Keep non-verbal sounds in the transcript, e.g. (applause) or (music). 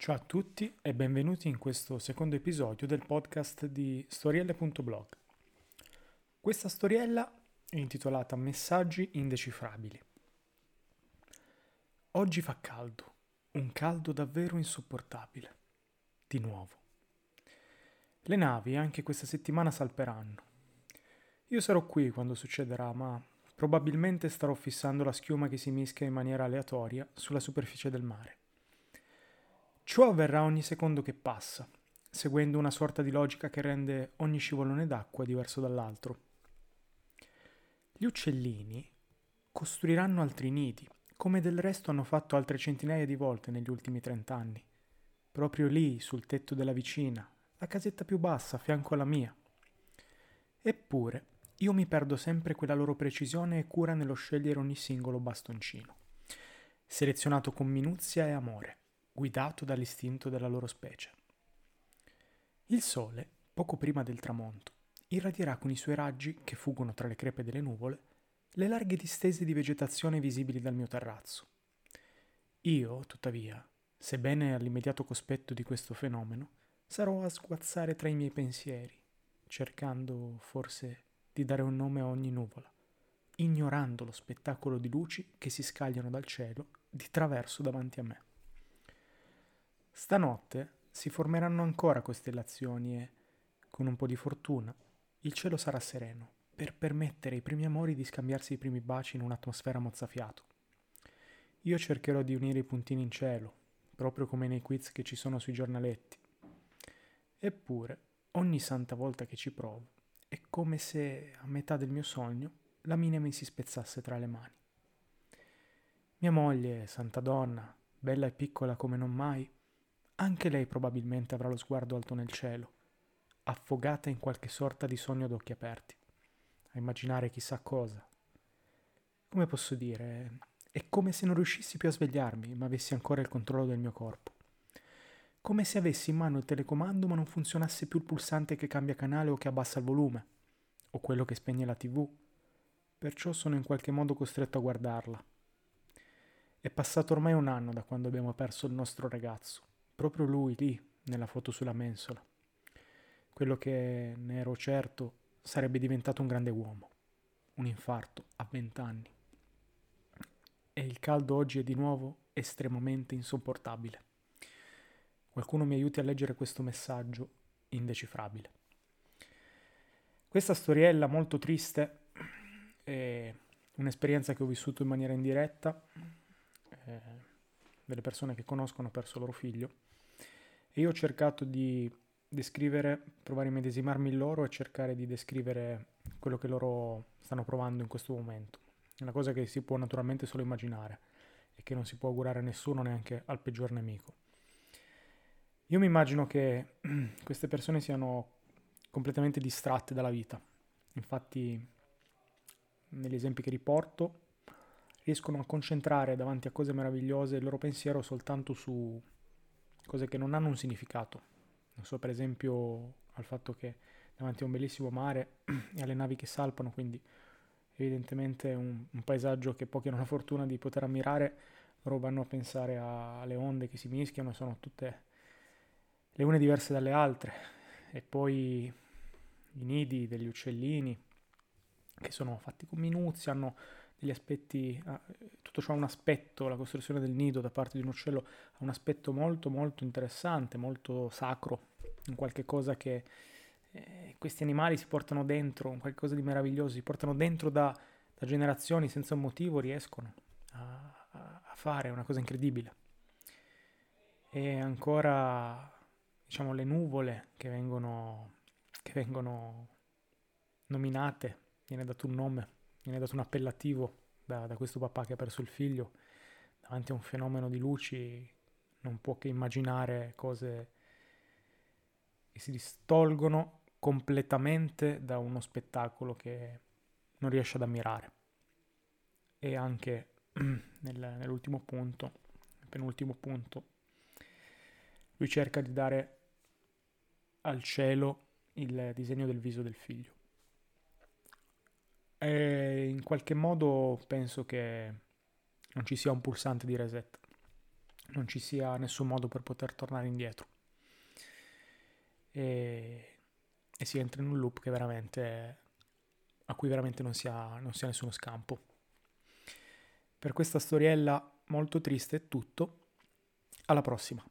Ciao a tutti e benvenuti in questo secondo episodio del podcast di storielle.blog. Questa storiella è intitolata Messaggi indecifrabili. Oggi fa caldo, un caldo davvero insopportabile. Di nuovo. Le navi anche questa settimana salperanno. Io sarò qui quando succederà, ma probabilmente starò fissando la schiuma che si mischia in maniera aleatoria sulla superficie del mare. Ciò avverrà ogni secondo che passa, seguendo una sorta di logica che rende ogni scivolone d'acqua diverso dall'altro. Gli uccellini costruiranno altri nidi, come del resto hanno fatto altre centinaia di volte negli ultimi trent'anni, proprio lì, sul tetto della vicina, la casetta più bassa, a fianco alla mia. Eppure, io mi perdo sempre quella loro precisione e cura nello scegliere ogni singolo bastoncino, selezionato con minuzia e amore guidato dall'istinto della loro specie. Il sole, poco prima del tramonto, irradierà con i suoi raggi, che fuggono tra le crepe delle nuvole, le larghe distese di vegetazione visibili dal mio terrazzo. Io, tuttavia, sebbene all'immediato cospetto di questo fenomeno, sarò a sguazzare tra i miei pensieri, cercando forse di dare un nome a ogni nuvola, ignorando lo spettacolo di luci che si scagliano dal cielo di traverso davanti a me. Stanotte si formeranno ancora costellazioni e, con un po' di fortuna, il cielo sarà sereno per permettere ai primi amori di scambiarsi i primi baci in un'atmosfera mozzafiato. Io cercherò di unire i puntini in cielo, proprio come nei quiz che ci sono sui giornaletti. Eppure, ogni santa volta che ci provo, è come se, a metà del mio sogno, la mina mi si spezzasse tra le mani. Mia moglie, santa donna, bella e piccola come non mai, anche lei probabilmente avrà lo sguardo alto nel cielo, affogata in qualche sorta di sogno ad occhi aperti, a immaginare chissà cosa. Come posso dire? È come se non riuscissi più a svegliarmi, ma avessi ancora il controllo del mio corpo. Come se avessi in mano il telecomando ma non funzionasse più il pulsante che cambia canale o che abbassa il volume, o quello che spegne la tv. Perciò sono in qualche modo costretto a guardarla. È passato ormai un anno da quando abbiamo perso il nostro ragazzo proprio lui lì, nella foto sulla mensola. Quello che ne ero certo sarebbe diventato un grande uomo. Un infarto a vent'anni. E il caldo oggi è di nuovo estremamente insopportabile. Qualcuno mi aiuti a leggere questo messaggio indecifrabile. Questa storiella molto triste è un'esperienza che ho vissuto in maniera indiretta. Eh, delle persone che conoscono hanno perso loro figlio e io ho cercato di descrivere, provare a medesimarmi in loro e cercare di descrivere quello che loro stanno provando in questo momento. È una cosa che si può naturalmente solo immaginare e che non si può augurare a nessuno, neanche al peggior nemico. Io mi immagino che (clears throat) queste persone siano completamente distratte dalla vita. Infatti, negli esempi che riporto, riescono a concentrare davanti a cose meravigliose il loro pensiero soltanto su cose che non hanno un significato. Non so, per esempio, al fatto che davanti a un bellissimo mare (clears throat) e alle navi che salpano, quindi evidentemente un, un paesaggio che pochi hanno la fortuna di poter ammirare, loro vanno a pensare alle onde che si mischiano, sono tutte le une diverse dalle altre, e poi i nidi degli uccellini che sono fatti con minuzia, hanno degli aspetti, ah, tutto ciò ha un aspetto, la costruzione del nido da parte di un uccello ha un aspetto molto molto interessante, molto sacro, in qualche cosa che eh, questi animali si portano dentro, un qualcosa di meraviglioso, si portano dentro da, da generazioni senza un motivo, riescono a, a fare una cosa incredibile. E ancora, diciamo, le nuvole che vengono, che vengono nominate, viene dato un nome viene dato un appellativo da, da questo papà che ha perso il figlio, davanti a un fenomeno di luci non può che immaginare cose che si distolgono completamente da uno spettacolo che non riesce ad ammirare. E anche (clears throat) nel, nell'ultimo punto, nel penultimo punto, lui cerca di dare al cielo il disegno del viso del figlio. E in qualche modo penso che non ci sia un pulsante di reset. non ci sia nessun modo per poter tornare indietro. E, e si entra in un loop a cui veramente non si, ha, non si ha nessuno scampo. Per questa storiella molto triste è tutto. Alla prossima.